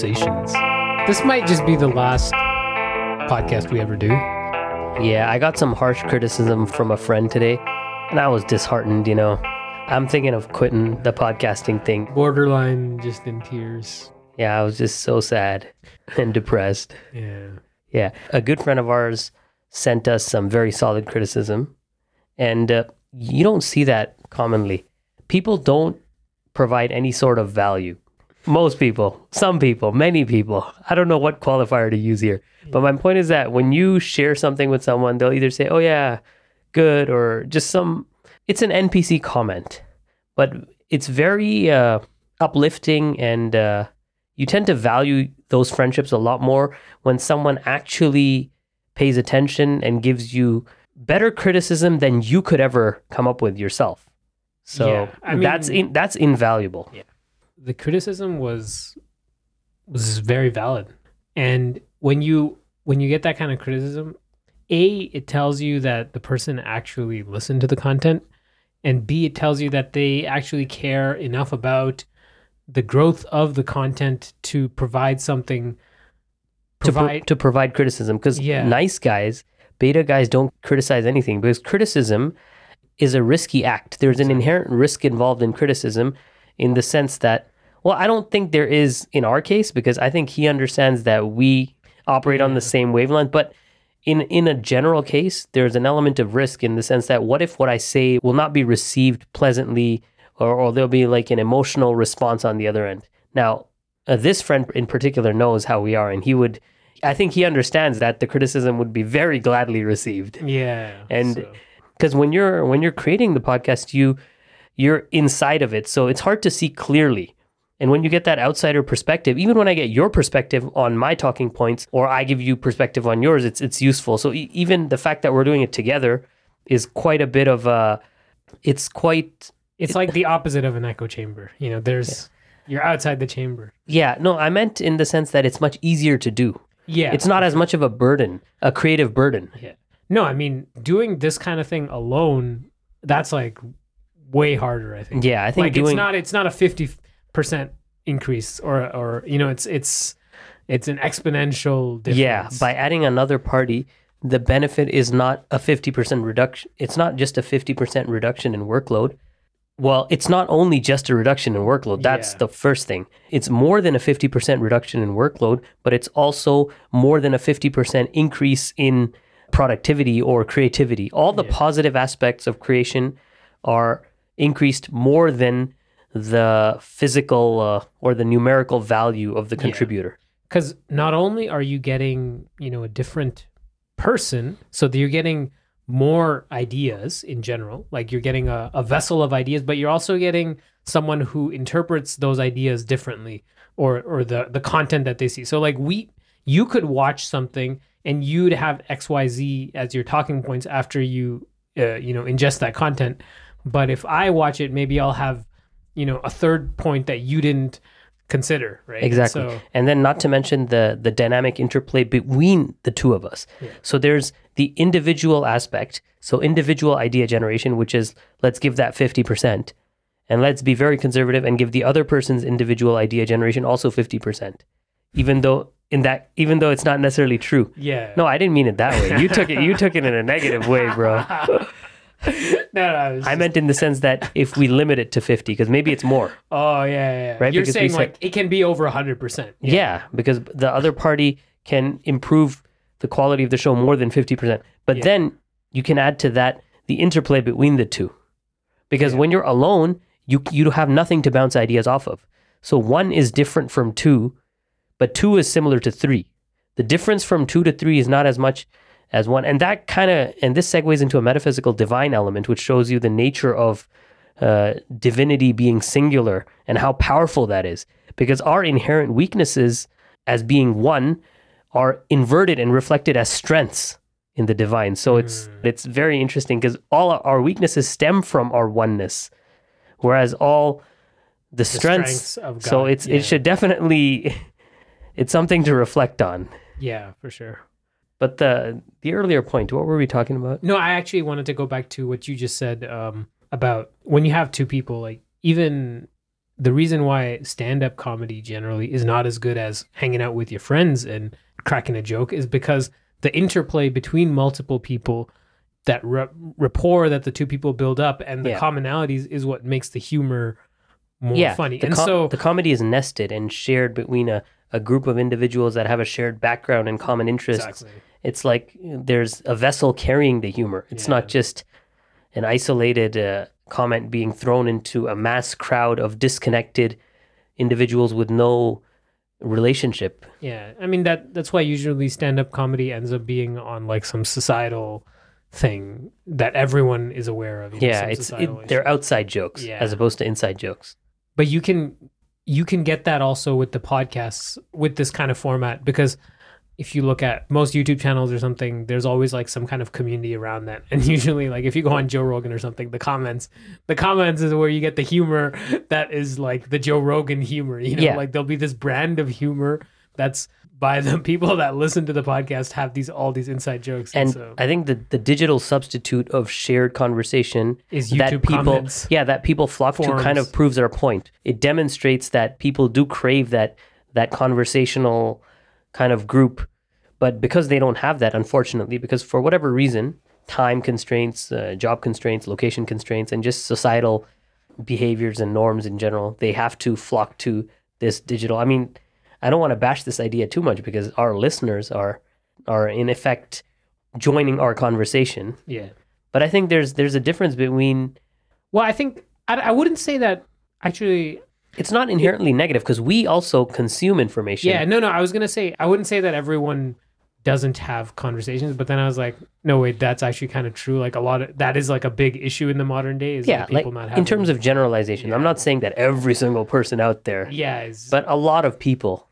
conversations. This might just be the last podcast we ever do. Yeah, I got some harsh criticism from a friend today, and I was disheartened, you know. I'm thinking of quitting the podcasting thing. Borderline just in tears. Yeah, I was just so sad and depressed. Yeah. Yeah. A good friend of ours sent us some very solid criticism, and uh, you don't see that commonly. People don't provide any sort of value. Most people, some people, many people. I don't know what qualifier to use here. But my point is that when you share something with someone, they'll either say, "Oh yeah, good," or just some it's an NPC comment. But it's very uh, uplifting and uh, you tend to value those friendships a lot more when someone actually pays attention and gives you better criticism than you could ever come up with yourself. So Yeah, I that's in, that's invaluable. The criticism was was very valid and when you when you get that kind of criticism a it tells you that the person actually listened to the content and b it tells you that they actually care enough about the growth of the content to provide something To, pro- provide to provide criticism because Yeah. nice guys, beta guys don't criticize anything because criticism is a risky act. There's an inherent risk involved in criticism in the sense that, well, I don't think there is in our case because I think he understands that we operate on the same wavelength. But in in a general case, there's an element of risk in the sense that what if what I say will not be received pleasantly, or, or there'll be like an emotional response on the other end. Now, uh, this friend in particular knows how we are, and he would. I think he understands that the criticism would be very gladly received yeah And- so- because when you're when you're creating the podcast you you're inside of it. So it's hard to see clearly. And when you get that outsider perspective even when i get your perspective on my talking points or i give you perspective on yours it's it's useful. So e- even the fact that we're doing it together is quite a bit of a it's quite it's like the opposite of an echo chamber. You know there's you're outside the chamber. Yeah. No i meant in the sense that it's much easier to do. Yeah. It's not as much of a burden a creative burden. Yeah. No, I mean, doing this kind of thing alone, that's like way harder, I think. yeah i think like doing it's not it's not a 50% increase or or you know, it's it's it's an exponential difference. Yeah, by adding another party, the benefit is not a 50% reduction. It's not just a 50% reduction in workload. Well, it's not only just a reduction in workload. That's Yeah. the first thing. It's more than a 50% reduction in workload, but it's also more than a 50% increase in productivity or creativity. All the positive aspects of creation are increased more than the physical uh, or the numerical value of the contributor. Cuz not only are you getting, you know, a different person, so that you're getting more ideas in general, like you're getting a, a vessel of ideas, but you're also getting someone who interprets those ideas differently or or the the content that they see. So like we you could watch something and you'd have XYZ as your talking points after you uh, you know ingest that content. But if I watch it, maybe I'll have you know a third point that you didn't consider, right? Exactly. So and then not to mention the the dynamic interplay between the two of us. Yeah. So there's the individual aspect, so individual idea generation, which is let's give that 50%. And let's be very conservative and give the other person's individual idea generation also 50%. Even though in that even though it's not necessarily true. yeah. No, I didn't mean it that way. You took it you took it in a negative way, bro. no, no, I, I meant in the sense that if we limit it to 50 because maybe it's more. Oh yeah, yeah. yeah. Right, You're because saying said- like it can be over hundred percent. Yeah. because the other party can improve the quality of the show more than 50%. But Yeah. then you can add to that the interplay between the two. Because when you're alone, you you have nothing to bounce ideas off of. So one is different from two, but two is similar to three. The difference from two to three is not as much as one. And that kind of, and this segues into a metaphysical divine element, which shows you the nature of uh, divinity being singular and how powerful that is. Because our inherent weaknesses as being one are inverted and reflected as strengths in the divine. So it's it's very interesting because all our weaknesses stem from our oneness, whereas all the, strengths, strengths of So it's yeah. it should definitely it's something to reflect on. Yeah, for sure. But the the earlier point, what were we talking about? No, I actually wanted to go back to what you just said um, about when you have two people, like even the reason why stand-up comedy generally is not as good as hanging out with your friends and cracking a joke is because the interplay between multiple people that ra- rapport that the two people build up and the Yeah. commonalities is what makes the humor more yeah, funny and com- so the comedy is nested and shared between a, a group of individuals that have a shared background and common interests. exactly It's like there's a vessel carrying the humor. It's Yeah. not just an isolated uh, comment being thrown into a mass crowd of disconnected individuals with no relationship. Yeah, I mean that that's why usually stand-up comedy ends up being on like some societal thing that everyone is aware of. you know, Yeah, it's it, they're outside jokes Yeah. as opposed to inside jokes. but you can you can get that also with the podcasts with this kind of format because if you look at most YouTube channels or something, there's always like some kind of community around that. And usually like if you go on Joe Rogan or something, the comments the comments is where you get the humor that is like the Joe Rogan humor. You know, Yeah. like there'll be this brand of humor that's by the people that listen to the podcast have these all these inside jokes. And so I think the, the digital substitute of shared conversation is that people comments. yeah that people flock to kind of proves our point. It demonstrates that people do crave that that conversational kind of group, but because they don't have that, unfortunately, because for whatever reason, time constraints, uh, job constraints, location constraints, and just societal behaviors and norms in general, they have to flock to this digital. I mean, I don't want to bash this idea too much because our listeners are are in effect joining our conversation. Yeah. But I think there's there's a difference between Well, I think I, I wouldn't say that actually it's not inherently negative because we also consume information. Yeah, no, no. I was gonna say I wouldn't say that everyone doesn't have conversations, but then I was like, no, wait, that's actually kind of true. Like a lot of that is like a big issue in the modern day. Is yeah. like Like not having in terms of generalization, I'm not saying that every single person out there, yeah, but a lot of people.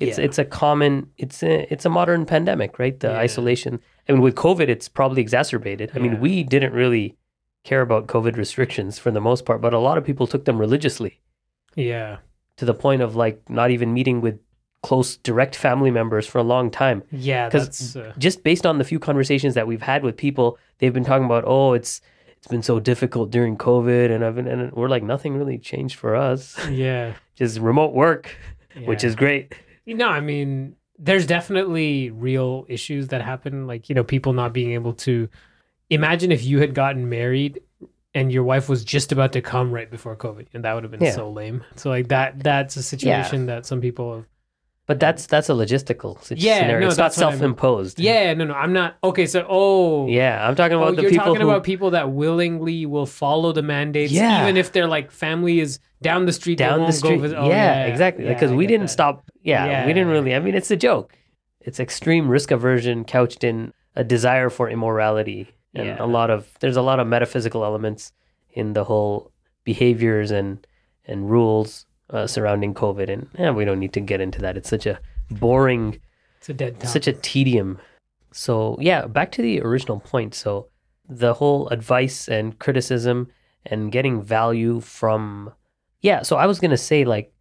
It's Yeah. it's a common it's a it's a modern pandemic, right? The Yeah. isolation. I mean, with COVID, it's probably exacerbated. I Yeah. mean, we didn't really care about COVID restrictions for the most part, but a lot of people took them religiously yeah, to the point of like not even meeting with close direct family members for a long time. Yeah, because uh, just based on the few conversations that we've had with people, they've been talking about, oh, it's it's been so difficult during COVID, and I've been, and we're like, nothing really changed for us, yeah, just remote work, which is great. No. I mean, there's definitely real issues that happen, like you know, people not being able to imagine if you had gotten married and your wife was just about to come right before COVID, and that would have been Yeah. so lame. So like that, that's a situation that some people have But that's that's a logistical Yeah, scenario. no, it's not that's what I meant. self-imposed. Yeah, no, no, I'm not. Okay, so oh, yeah. I'm talking oh, about the you're people talking who about people that willingly will follow the mandates, Yeah. even if their like family is down the street. they down the won't street. Go visit. Oh, yeah, exactly. yeah, Because I we get didn't that. stop. Yeah, we didn't really. I mean, it's a joke. It's extreme risk aversion couched in a desire for immorality, and Yeah. a lot of there's a lot of metaphysical elements in the whole behaviors and and rules uh, surrounding COVID. And yeah, we don't need to get into that. It's such a boring It's a dead topic. such a tedium. So yeah, back to the original point. So the whole advice and criticism and getting value from yeah. So I was gonna say like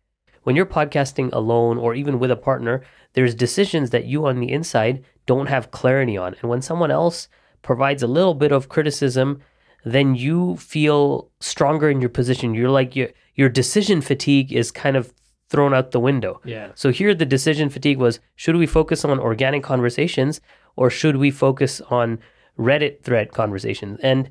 when you're podcasting alone or even with a partner, there's decisions that you on the inside don't have clarity on, and when someone else provides a little bit of criticism, then you feel stronger in your position. You're like your your decision fatigue is kind of thrown out the window. yeah, So here the decision fatigue was should we focus on organic conversations or should we focus on Reddit thread conversations? And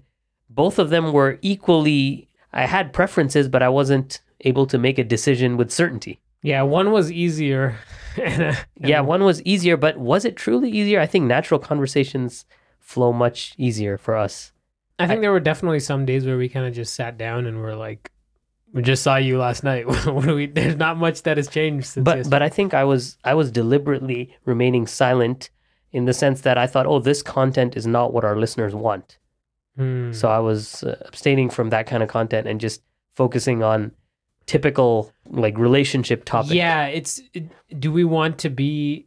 both of them were equally I had preferences but I wasn't able to make a decision with certainty. yeah. One was easier. and, uh, Yeah, one was easier, but was it truly easier? I think natural conversations flow much easier for us. I think there were definitely some days where we kind of just sat down and were like, "We just saw you last night. we? There's not much that has changed since." But yesterday." but I think I was I was deliberately remaining silent in the sense that I thought, "Oh, this content is not what our listeners want." Hmm. So I was uh, abstaining from that kind of content and just focusing on typical like relationship topics. Yeah, it's. It, do we want to be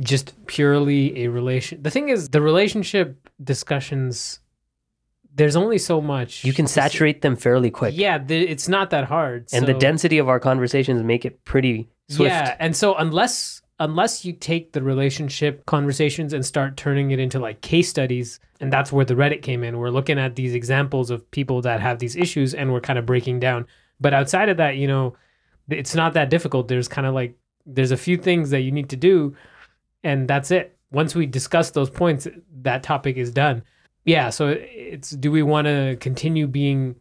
just purely a relation? The thing is, the relationship discussions. There's only so much You can saturate them fairly quick. Yeah, the, it's not that hard. And the density of our conversations make it pretty swift. Yeah, and so unless unless you take the relationship conversations and start turning it into like case studies, and that's where the Reddit came in. We're looking at these examples of people that have these issues, and we're kind of breaking down But outside of that, you know, it's not that difficult. There's kind of like there's a few things that you need to do, and that's it. Once we discuss those points, that topic is done. Yeah. So it's do we want to continue being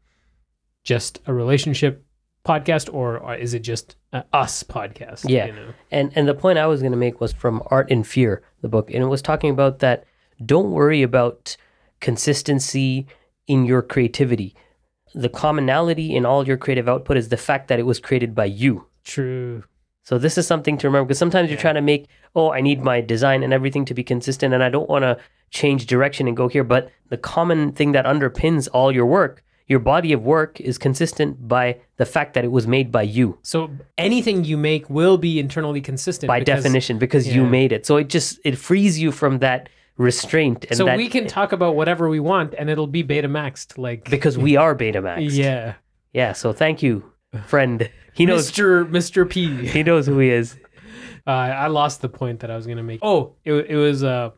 just a relationship podcast, or, or is it just a us podcast? Yeah. You know? And and the point I was going to make was from Art and Fear, the book, and it was talking about that. Don't worry about consistency in your creativity. The commonality in all your creative output is the fact that it was created by you. True. So this is something to remember because sometimes you're Yeah. trying to make, oh, I need my design and everything to be consistent, and I don't want to change direction and go here. But the common thing that underpins all your work, your body of work, is consistent by the fact that it was made by you, So anything you make will be internally consistent by because- definition, because you made it. So it just it frees you from that restraint and So that we can talk about whatever we want, and it'll be beta maxed Like because we are Betamax. yeah, Yeah. So thank you, friend. He knows. Mr. Mr. P. He knows who he is. Uh, I lost the point that I was gonna make. Oh, it it was uh,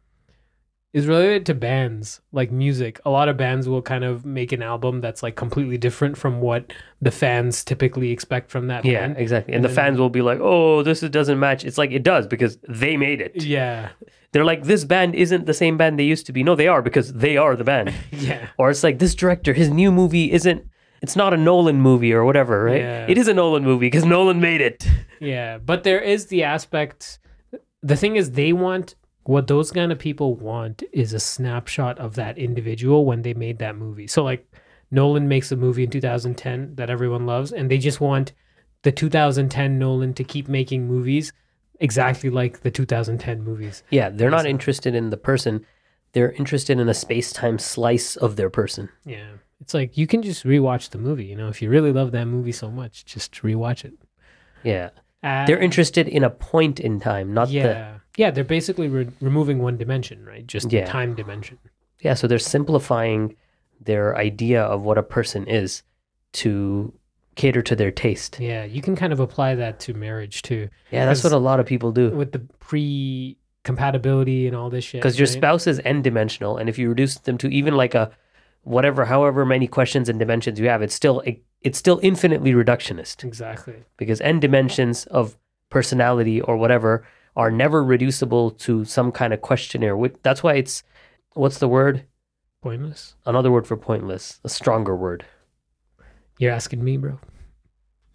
is related to bands like music. A lot of bands will kind of make an album that's like completely different from what the fans typically expect from that Yeah, band. exactly. And, And the then- fans will be like, "Oh, this doesn't match." It's like it does because they made it. Yeah, They're like, "This band isn't the same band they used to be." No, they are because they are the band. yeah, or it's like this director, his new movie isn't. It's not a Nolan movie or whatever, right? Yeah. It is a Nolan movie because Nolan made it. yeah. But there is the aspect. The thing is, they want what those kind of people want is a snapshot of that individual when they made that movie. So like Nolan makes a movie in 2010 that everyone loves, and they just want the 2010 Nolan to keep making movies exactly like the 2010 movies. Yeah, they're not interested in the person. They're interested in a space-time slice of their person. Yeah. It's like you can just rewatch the movie, you know, if you really love that movie so much, just rewatch it. Yeah, Uh, they're interested in a point in time, not the yeah. Yeah, they're basically re- removing one dimension, right? Just Yeah. the time dimension. Yeah, so they're simplifying their idea of what a person is to cater to their taste. Yeah, you can kind of apply that to marriage too, Yeah, that's what a lot of people do. with the pre compatibility and all this shit. Because your right? spouse is n dimensional, and if you reduce them to even like a whatever, however many questions and dimensions you have, it's still it's still infinitely reductionist. Exactly. Because n dimensions of personality or whatever are never reducible to some kind of questionnaire. That's why it's what's the word? Pointless. Another word for pointless. A stronger word. You're asking me, bro.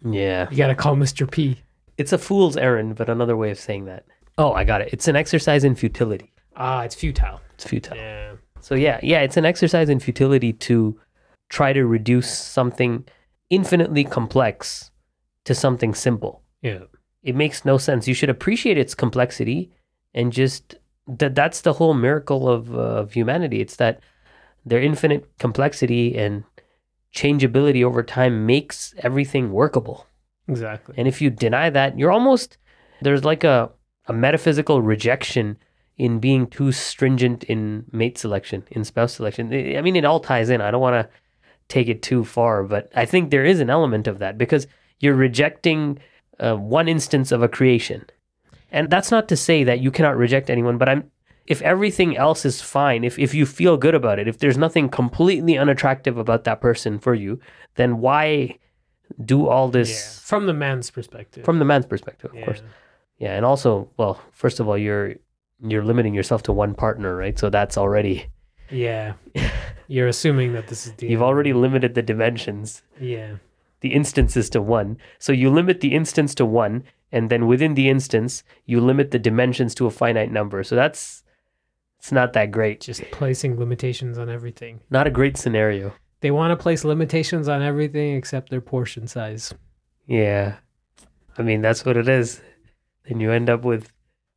Yeah. You gotta call Mr. P. It's a fool's errand, but another way of saying that. Oh, I got it. It's an exercise in futility. Ah, it's futile. It's futile. Yeah. So yeah, yeah, it's an exercise in futility to try to reduce something infinitely complex to something simple. Yeah. It makes no sense. You should appreciate its complexity and just that that's the whole miracle of uh, of humanity. It's that their infinite complexity and changeability over time makes everything workable. Exactly. And if you deny that, you're almost there's like a a metaphysical rejection in being too stringent in mate selection, in spouse selection. I mean, it all ties in. I don't want to take it too far, but I think there is an element of that because you're rejecting uh, one instance of a creation. And that's not to say that you cannot reject anyone, but I'm if everything else is fine, if if you feel good about it, if there's nothing completely unattractive about that person for you, then why do all Yeah. this From the man's perspective. from the man's perspective, of yeah. course. Yeah, and also, well, first of all, you're you're limiting yourself to one partner, right? So that's already Yeah. You're assuming that this is the you've already limited the dimensions, Yeah. the instances to one. So you limit the instance to one, and then within the instance, you limit the dimensions to a finite number. So that's it's not that great. Just placing limitations on everything. Not a great scenario. They want to place limitations on everything except their portion size. Yeah. I mean, that's what it is. Then you end up with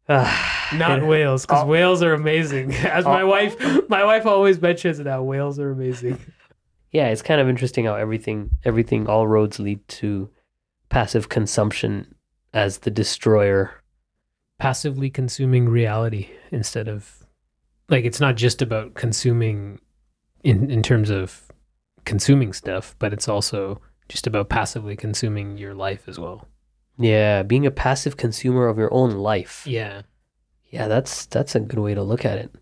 Ah, not it- whales, because Oh. whales are amazing. As my Oh. wife, my wife always mentions now, whales are amazing. yeah, it's kind of interesting how everything everything all roads lead to passive consumption as the destroyer. Passively consuming reality instead of, like, it's not just about consuming, in in terms of consuming stuff, but it's also just about passively consuming your life as well. Yeah, being a passive consumer of your own life. Yeah. Yeah, that's that's a good way to look at it.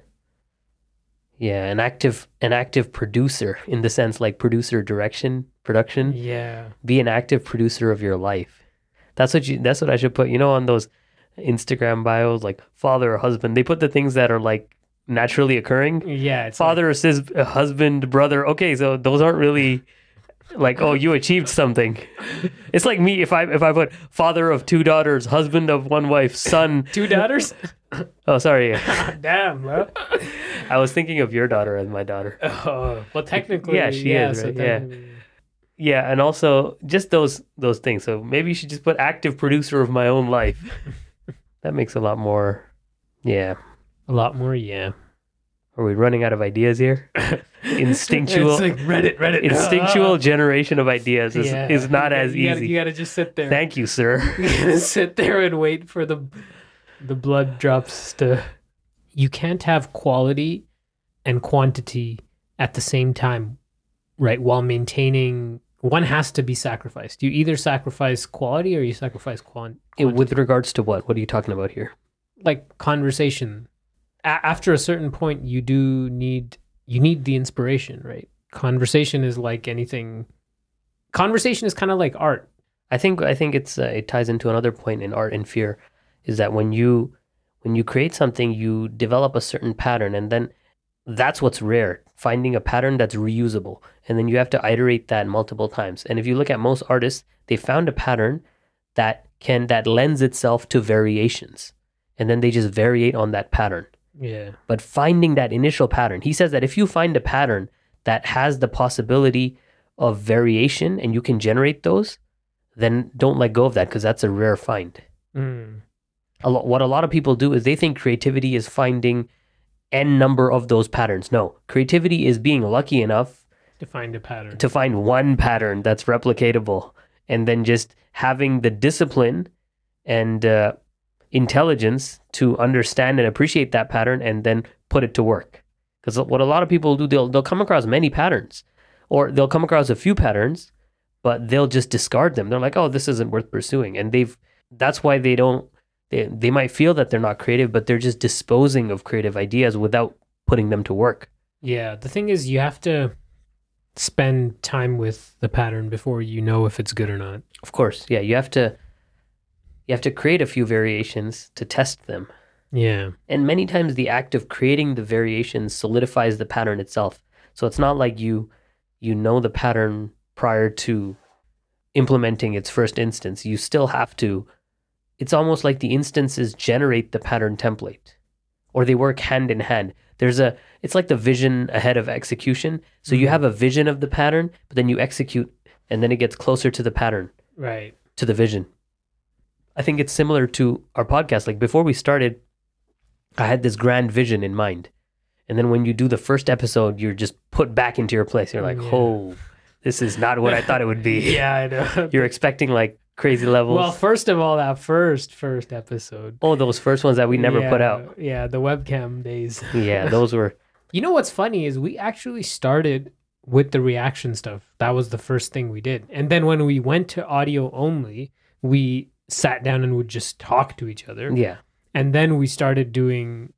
Yeah, an active an active producer in the sense like producer direction production. Yeah. Be an active producer of your life. That's what you. That's what I should put. You know, on those Instagram bios, like father or husband, they put the things that are like naturally occurring. Yeah. Father or sis, uh, husband, brother. Okay, so those aren't really like oh you achieved something. It's like me if I if I put father of two daughters, husband of one wife, son. two daughters. Oh, sorry. Damn, bro. I was thinking of your daughter as my daughter. Oh, well, technically, Yeah, she is, so? Yeah. Yeah, and also just those those things. So maybe you should just put active producer of my own life. that makes a lot more. Yeah. A lot more, yeah. Are we running out of ideas here? Instinctual It's like Reddit, Reddit. instinctual generation of ideas is, Yeah. is not as you gotta, easy. you gotta just sit there. Thank you, sir. you gotta sit there and wait for the the blood drops to. You can't have quality and quantity at the same time, right? While maintaining, one has to be sacrificed. You either sacrifice quality or you sacrifice quant. Quantity. With regards to what? What are you talking about here? like conversation. A- after a certain point, you do need you need the inspiration, right? Conversation is like anything. Conversation is kind of like art. I think I think it's uh, it ties into another point in art and fear, is that when you when you create something, you develop a certain pattern, and then that's what's rare. Finding a pattern that's reusable, and then you have to iterate that multiple times. And if you look at most artists, they found a pattern that can that lends itself to variations, and then they just variate on that pattern. Yeah. But finding that initial pattern, he says that if you find a pattern that has the possibility of variation and you can generate those, then don't let go of that because that's a rare find. Mm. A what a lot of people do is they think creativity is finding n number of those patterns. No, creativity is being lucky enough To find a pattern. to find one pattern that's replicatable and then just having the discipline and uh, intelligence to understand and appreciate that pattern and then put it to work because what a lot of people do they'll, they'll come across many patterns or they'll come across a few patterns but they'll just discard them they're like oh this isn't worth pursuing and they've that's why they don't they, they might feel that they're not creative but they're just disposing of creative ideas without putting them to work yeah. The thing is, you have to spend time with the pattern before you know if it's good or not. Of course, yeah. You have to you have to create a few variations to test them. Yeah. And many times the act of creating the variations solidifies the pattern itself. So it's not like you you know the pattern prior to implementing its first instance. You still have to it's almost like the instances generate the pattern template or they work hand in hand. There's a it's like the vision ahead of execution. So you Mhm. have a vision of the pattern, but then you execute and then it gets closer to the pattern Right. to the vision. I think it's similar to our podcast. Like before we started, I had this grand vision in mind. And then when you do the first episode, you're just put back into your place. You're like, Yeah. oh, this is not what I thought it would be. yeah, I know. You're expecting like crazy levels. well, first of all, that first first episode. oh, those first ones that we never put out. Yeah, the webcam days. Yeah, those were. You know what's funny is we actually started with the reaction stuff. That was the first thing we did. And then when we went to audio only, we sat down and would just talk to each other. Yeah. And then we started doing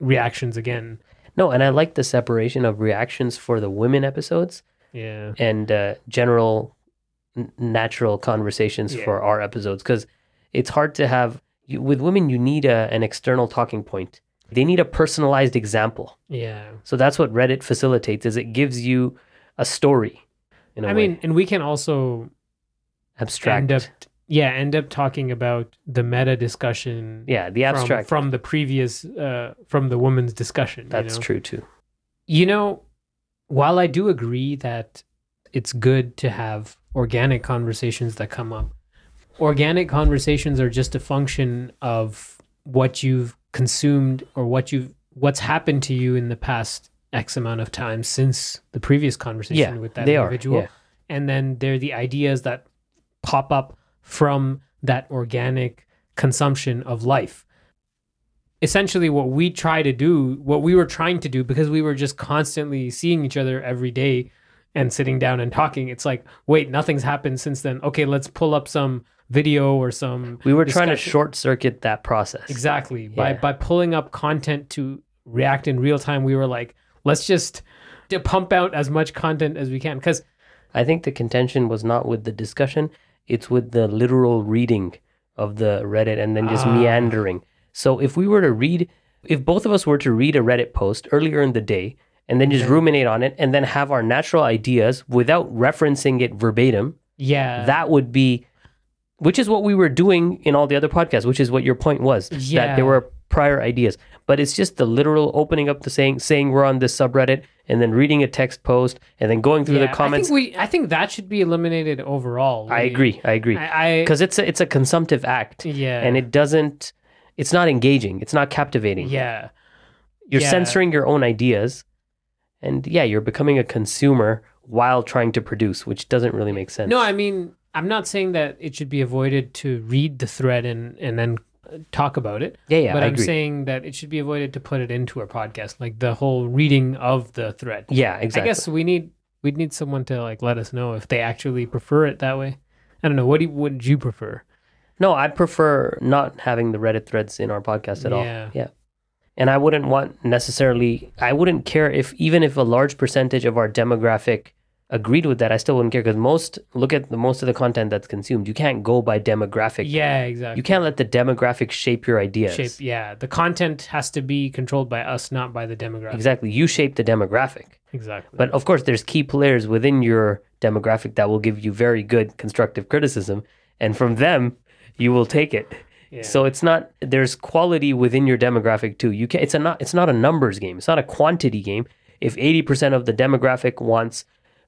reactions again. No, and I like the separation of reactions for the women episodes Yeah. and uh, general n- natural conversations Yeah. for our episodes because it's hard to have you, with women you need a, an external talking point they need a personalized example Yeah. so that's what reddit facilitates is it gives you a story I way mean, and we can also abstract yeah, end up talking about the meta discussion yeah the abstract from the previous uh from the woman's discussion. you that's know? true too You know, while I do agree that it's good to have organic conversations that come up, organic conversations are just a function of what you've consumed or what you've what's happened to you in the past X amount of time since the previous conversation yeah with that they are individual. yeah. And then they're the ideas that pop up from that organic consumption of life. Essentially what we try to do what we were trying to do because we were just constantly seeing each other every day and sitting down and talking it's like wait nothing's happened since then. Okay let's pull up some video or some we were trying to short circuit that process. Exactly. By Yeah. by pulling up content to react in real time we were like let's just to pump out as much content as we can. Because I think the contention was not with the discussion, it's with the literal reading of the Reddit and then just Ah. meandering. So if we were to read, if both of us were to read a Reddit post earlier in the day and then just ruminate on it and then have our natural ideas without referencing it verbatim, Yeah. that would be, which is what we were doing in all the other podcasts, which is what your point was that there were prior ideas. But it's just the literal opening up the saying, saying we're on this subreddit, and then reading a text post, and then going through Yeah, the comments. I think we I think that should be eliminated overall. I agree. I agree. I, I Because it's a, it's a consumptive act, yeah. and it doesn't. It's not engaging. It's not captivating. yeah. You're yeah. censoring your own ideas, and yeah, you're becoming a consumer while trying to produce, which doesn't really make sense. No, I mean, I'm not saying that it should be avoided to read the thread and and then talk about it. yeah, yeah, but I I'm agree. saying that it should be avoided to put it into a podcast, like the whole reading of the thread. yeah, exactly. I guess we need we'd need someone to like let us know if they actually prefer it that way. I don't know. What do you, would you prefer? No, I prefer not having the Reddit threads in our podcast at all. Yeah. Yeah. And I wouldn't want necessarily, I wouldn't care if, even if a large percentage of our demographic agreed with that, I still wouldn't care because most, look at the most of the content that's consumed. You can't go by demographic. Yeah, exactly. You can't let the demographic shape your ideas. shape. Yeah, the content has to be controlled by us, not by the demographic. Exactly. You shape the demographic. Exactly. But of course, there's key players within your demographic that will give you very good constructive criticism. And from them, you will take it. yeah. So it's not there's quality within your demographic too. You can it's a not it's not a numbers game. It's not a quantity game. If 80% of the demographic wants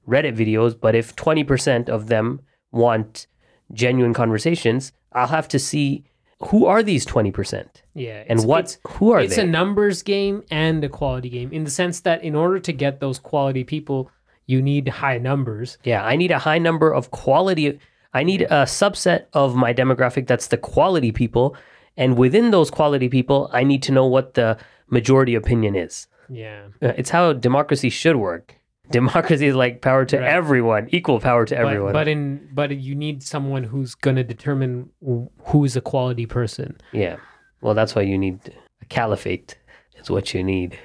Reddit videos, but if 20% of them want genuine conversations, I'll have to see who are these 20% yeah, and it's- what it's- who are it's they? a numbers game and a quality game in the sense that in order to get those quality people, you need high numbers. yeah, I need a high number of quality I need a subset of my demographic that's the quality people and within those quality people, I need to know what the majority opinion is. Yeah. Uh, It's how democracy should work. Democracy is like power to Right. everyone, equal power to But, everyone. but in but you need someone who's gonna determine who's a quality person. yeah. Well, that's why you need a caliphate. Is what you need.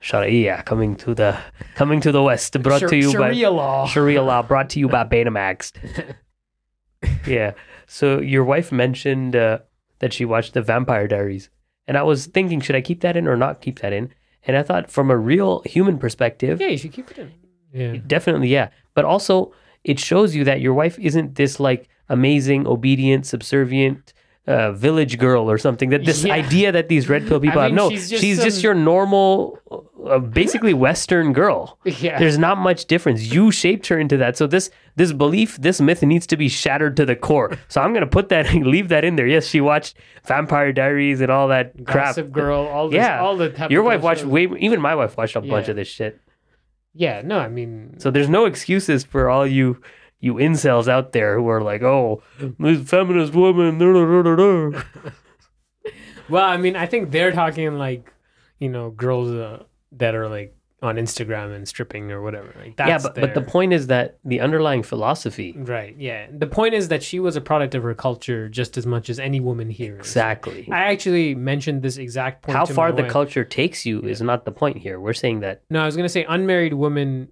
Sharia coming to the coming to the west, brought Shar- to you by Sharia by law. Sharia law, brought to you by Betamax. yeah. So your wife mentioned uh, that she watched the Vampire Diaries, and I was thinking, should I keep that in or not keep that in? And I thought, from a real human perspective, Yeah, you should keep it in. Yeah. Definitely, yeah. But also, it shows you that your wife isn't this like amazing, obedient, subservient uh, village girl or something. That this Yeah. idea that these red pill people I have. No, she's she's just just, your normal, uh, basically Western girl. Yeah. There's not much difference. You shaped her into that. So this this belief, this myth needs to be shattered to the core. So I'm gonna put that, leave that in there. Yes, she watched Vampire Diaries and all that crap. Gossip Girl, all this, Yeah. all the Your wife watched way. Even my wife watched a bunch of this shit. Yeah, no, I mean, So there's no excuses for all you you incels out there who are like, oh, this feminist woman. da, da, da, da, da." well, I mean, I think they're talking like, you know, girls uh, that are like on Instagram and stripping or whatever. Like that's yeah, but, but the point is that the underlying philosophy. right, yeah. The point is that she was a product of her culture just as much as any woman here is. Exactly. I actually mentioned this exact point. How to far the wife. culture takes you is not the point here. We're saying that No, I was gonna say unmarried women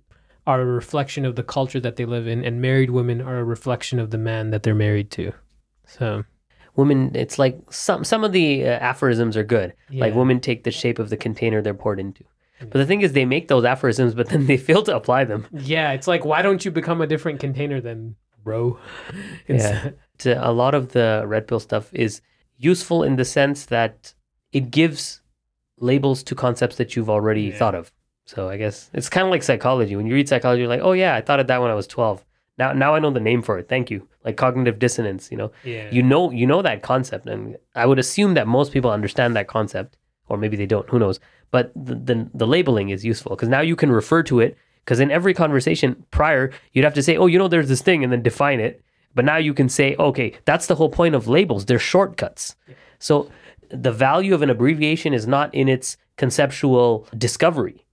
are a reflection of the culture that they live in, and married women are a reflection of the man that they're married to. So women, it's like some some of the uh, aphorisms are good. Like women take the shape of the container they're poured into. But the thing is, they make those aphorisms, but then they fail to apply them. yeah, it's like why don't you become a different container than bro? Yeah. to a lot of the red pill stuff is useful in the sense that it gives labels to concepts that you've already Yeah. thought of. So I guess it's kind of like psychology. When you read psychology, you're like, oh yeah, I thought of that when I was 12. Now, now I know the name for it. Thank you. Like cognitive dissonance. You know, yeah. you know, you know that concept, and I would assume that most people understand that concept, or maybe they don't. Who knows? But the the, the labeling is useful because now you can refer to it. Because in every conversation prior, you'd have to say, oh, you know, there's this thing, and then define it. But now you can say, okay, that's the whole point of labels. They're shortcuts. So the value of an abbreviation is not in its conceptual discovery.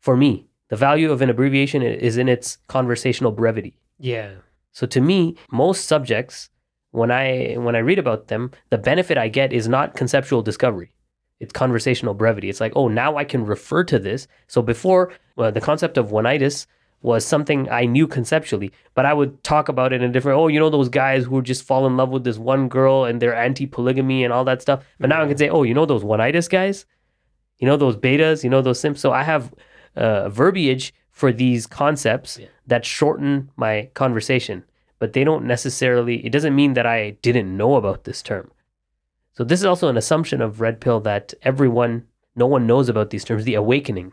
For me, the value of an abbreviation is in its conversational brevity. yeah. So to me, most subjects, when I when I read about them, the benefit I get is not conceptual discovery. It's conversational brevity. It's like, oh, now I can refer to this. So before, well, the concept of one-itis was something I knew conceptually, but I would talk about it in a different. Oh, you know those guys who just fall in love with this one girl and they're anti-polygamy and all that stuff. But now I can say, oh, you know those one-itis guys, you know those betas, you know those simps. So I have uh, verbiage for these concepts Yeah. that shorten my conversation, but they don't necessarily. It doesn't mean that I didn't know about this term. So this is also an assumption of red pill that everyone, no one knows about these terms. The awakening.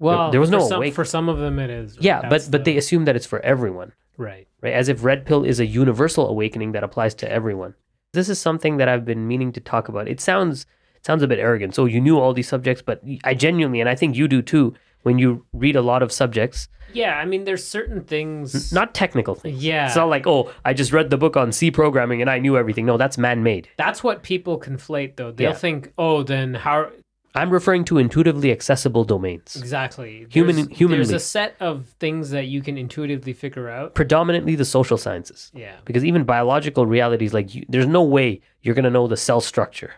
Well, there was no some, awake- for some of them it is. right? Yeah, That's but but the- they assume that it's for everyone, right. right? As if red pill is a universal awakening that applies to everyone. This is something that I've been meaning to talk about. It sounds it sounds a bit arrogant. So you knew all these subjects, but I genuinely, and I think you do too, when you read a lot of subjects, Yeah, I mean, there's certain things. not technical things. Yeah. It's not like, oh, I just read the book on C programming and I knew everything. No, that's man made. That's what people conflate, though. They'll Yeah. think, oh, then how I'm referring to intuitively accessible domains, exactly? Human- There's, humanly. There's a set of things that you can intuitively figure out. predominantly the social sciences. Yeah. Because even biological realities, like you, there's no way you're going to know the cell structure,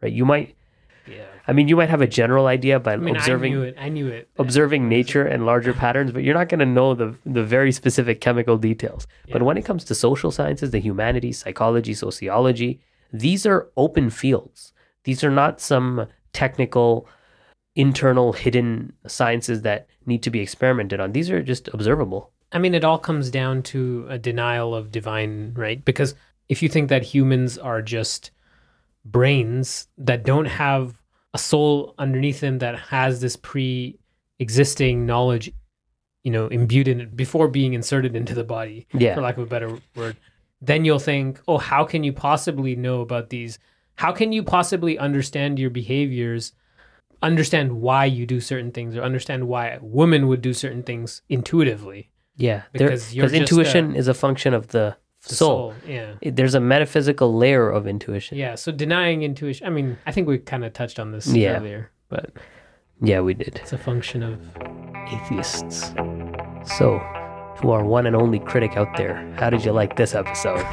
right? You might. I mean, you might have a general idea by I mean, observing I knew it. I knew it. observing nature and larger patterns, but you're not going to know the the very specific chemical details. But when it comes to social sciences, the humanities, psychology, sociology, these are open fields. These are not some technical internal hidden sciences that need to be experimented on. These are just observable. I mean, it all comes down to a denial of divine right. Because if you think that humans are just brains that don't have a soul underneath him that has this pre-existing knowledge, you know, imbued in it before being inserted into the body, Yeah. for lack of a better word, then you'll think, oh, how can you possibly know about these? How can you possibly understand your behaviors? Understand why you do certain things, or understand why a woman would do certain things intuitively. Yeah, Because intuition is a function of the, The soul. Yeah. It- There's a metaphysical layer of intuition. Yeah. So denying intuition, I mean, I think we kind of touched on this Yeah. earlier, but Yeah, we did. it's a function of atheists. So, to our one and only critic out there, how did you like this episode?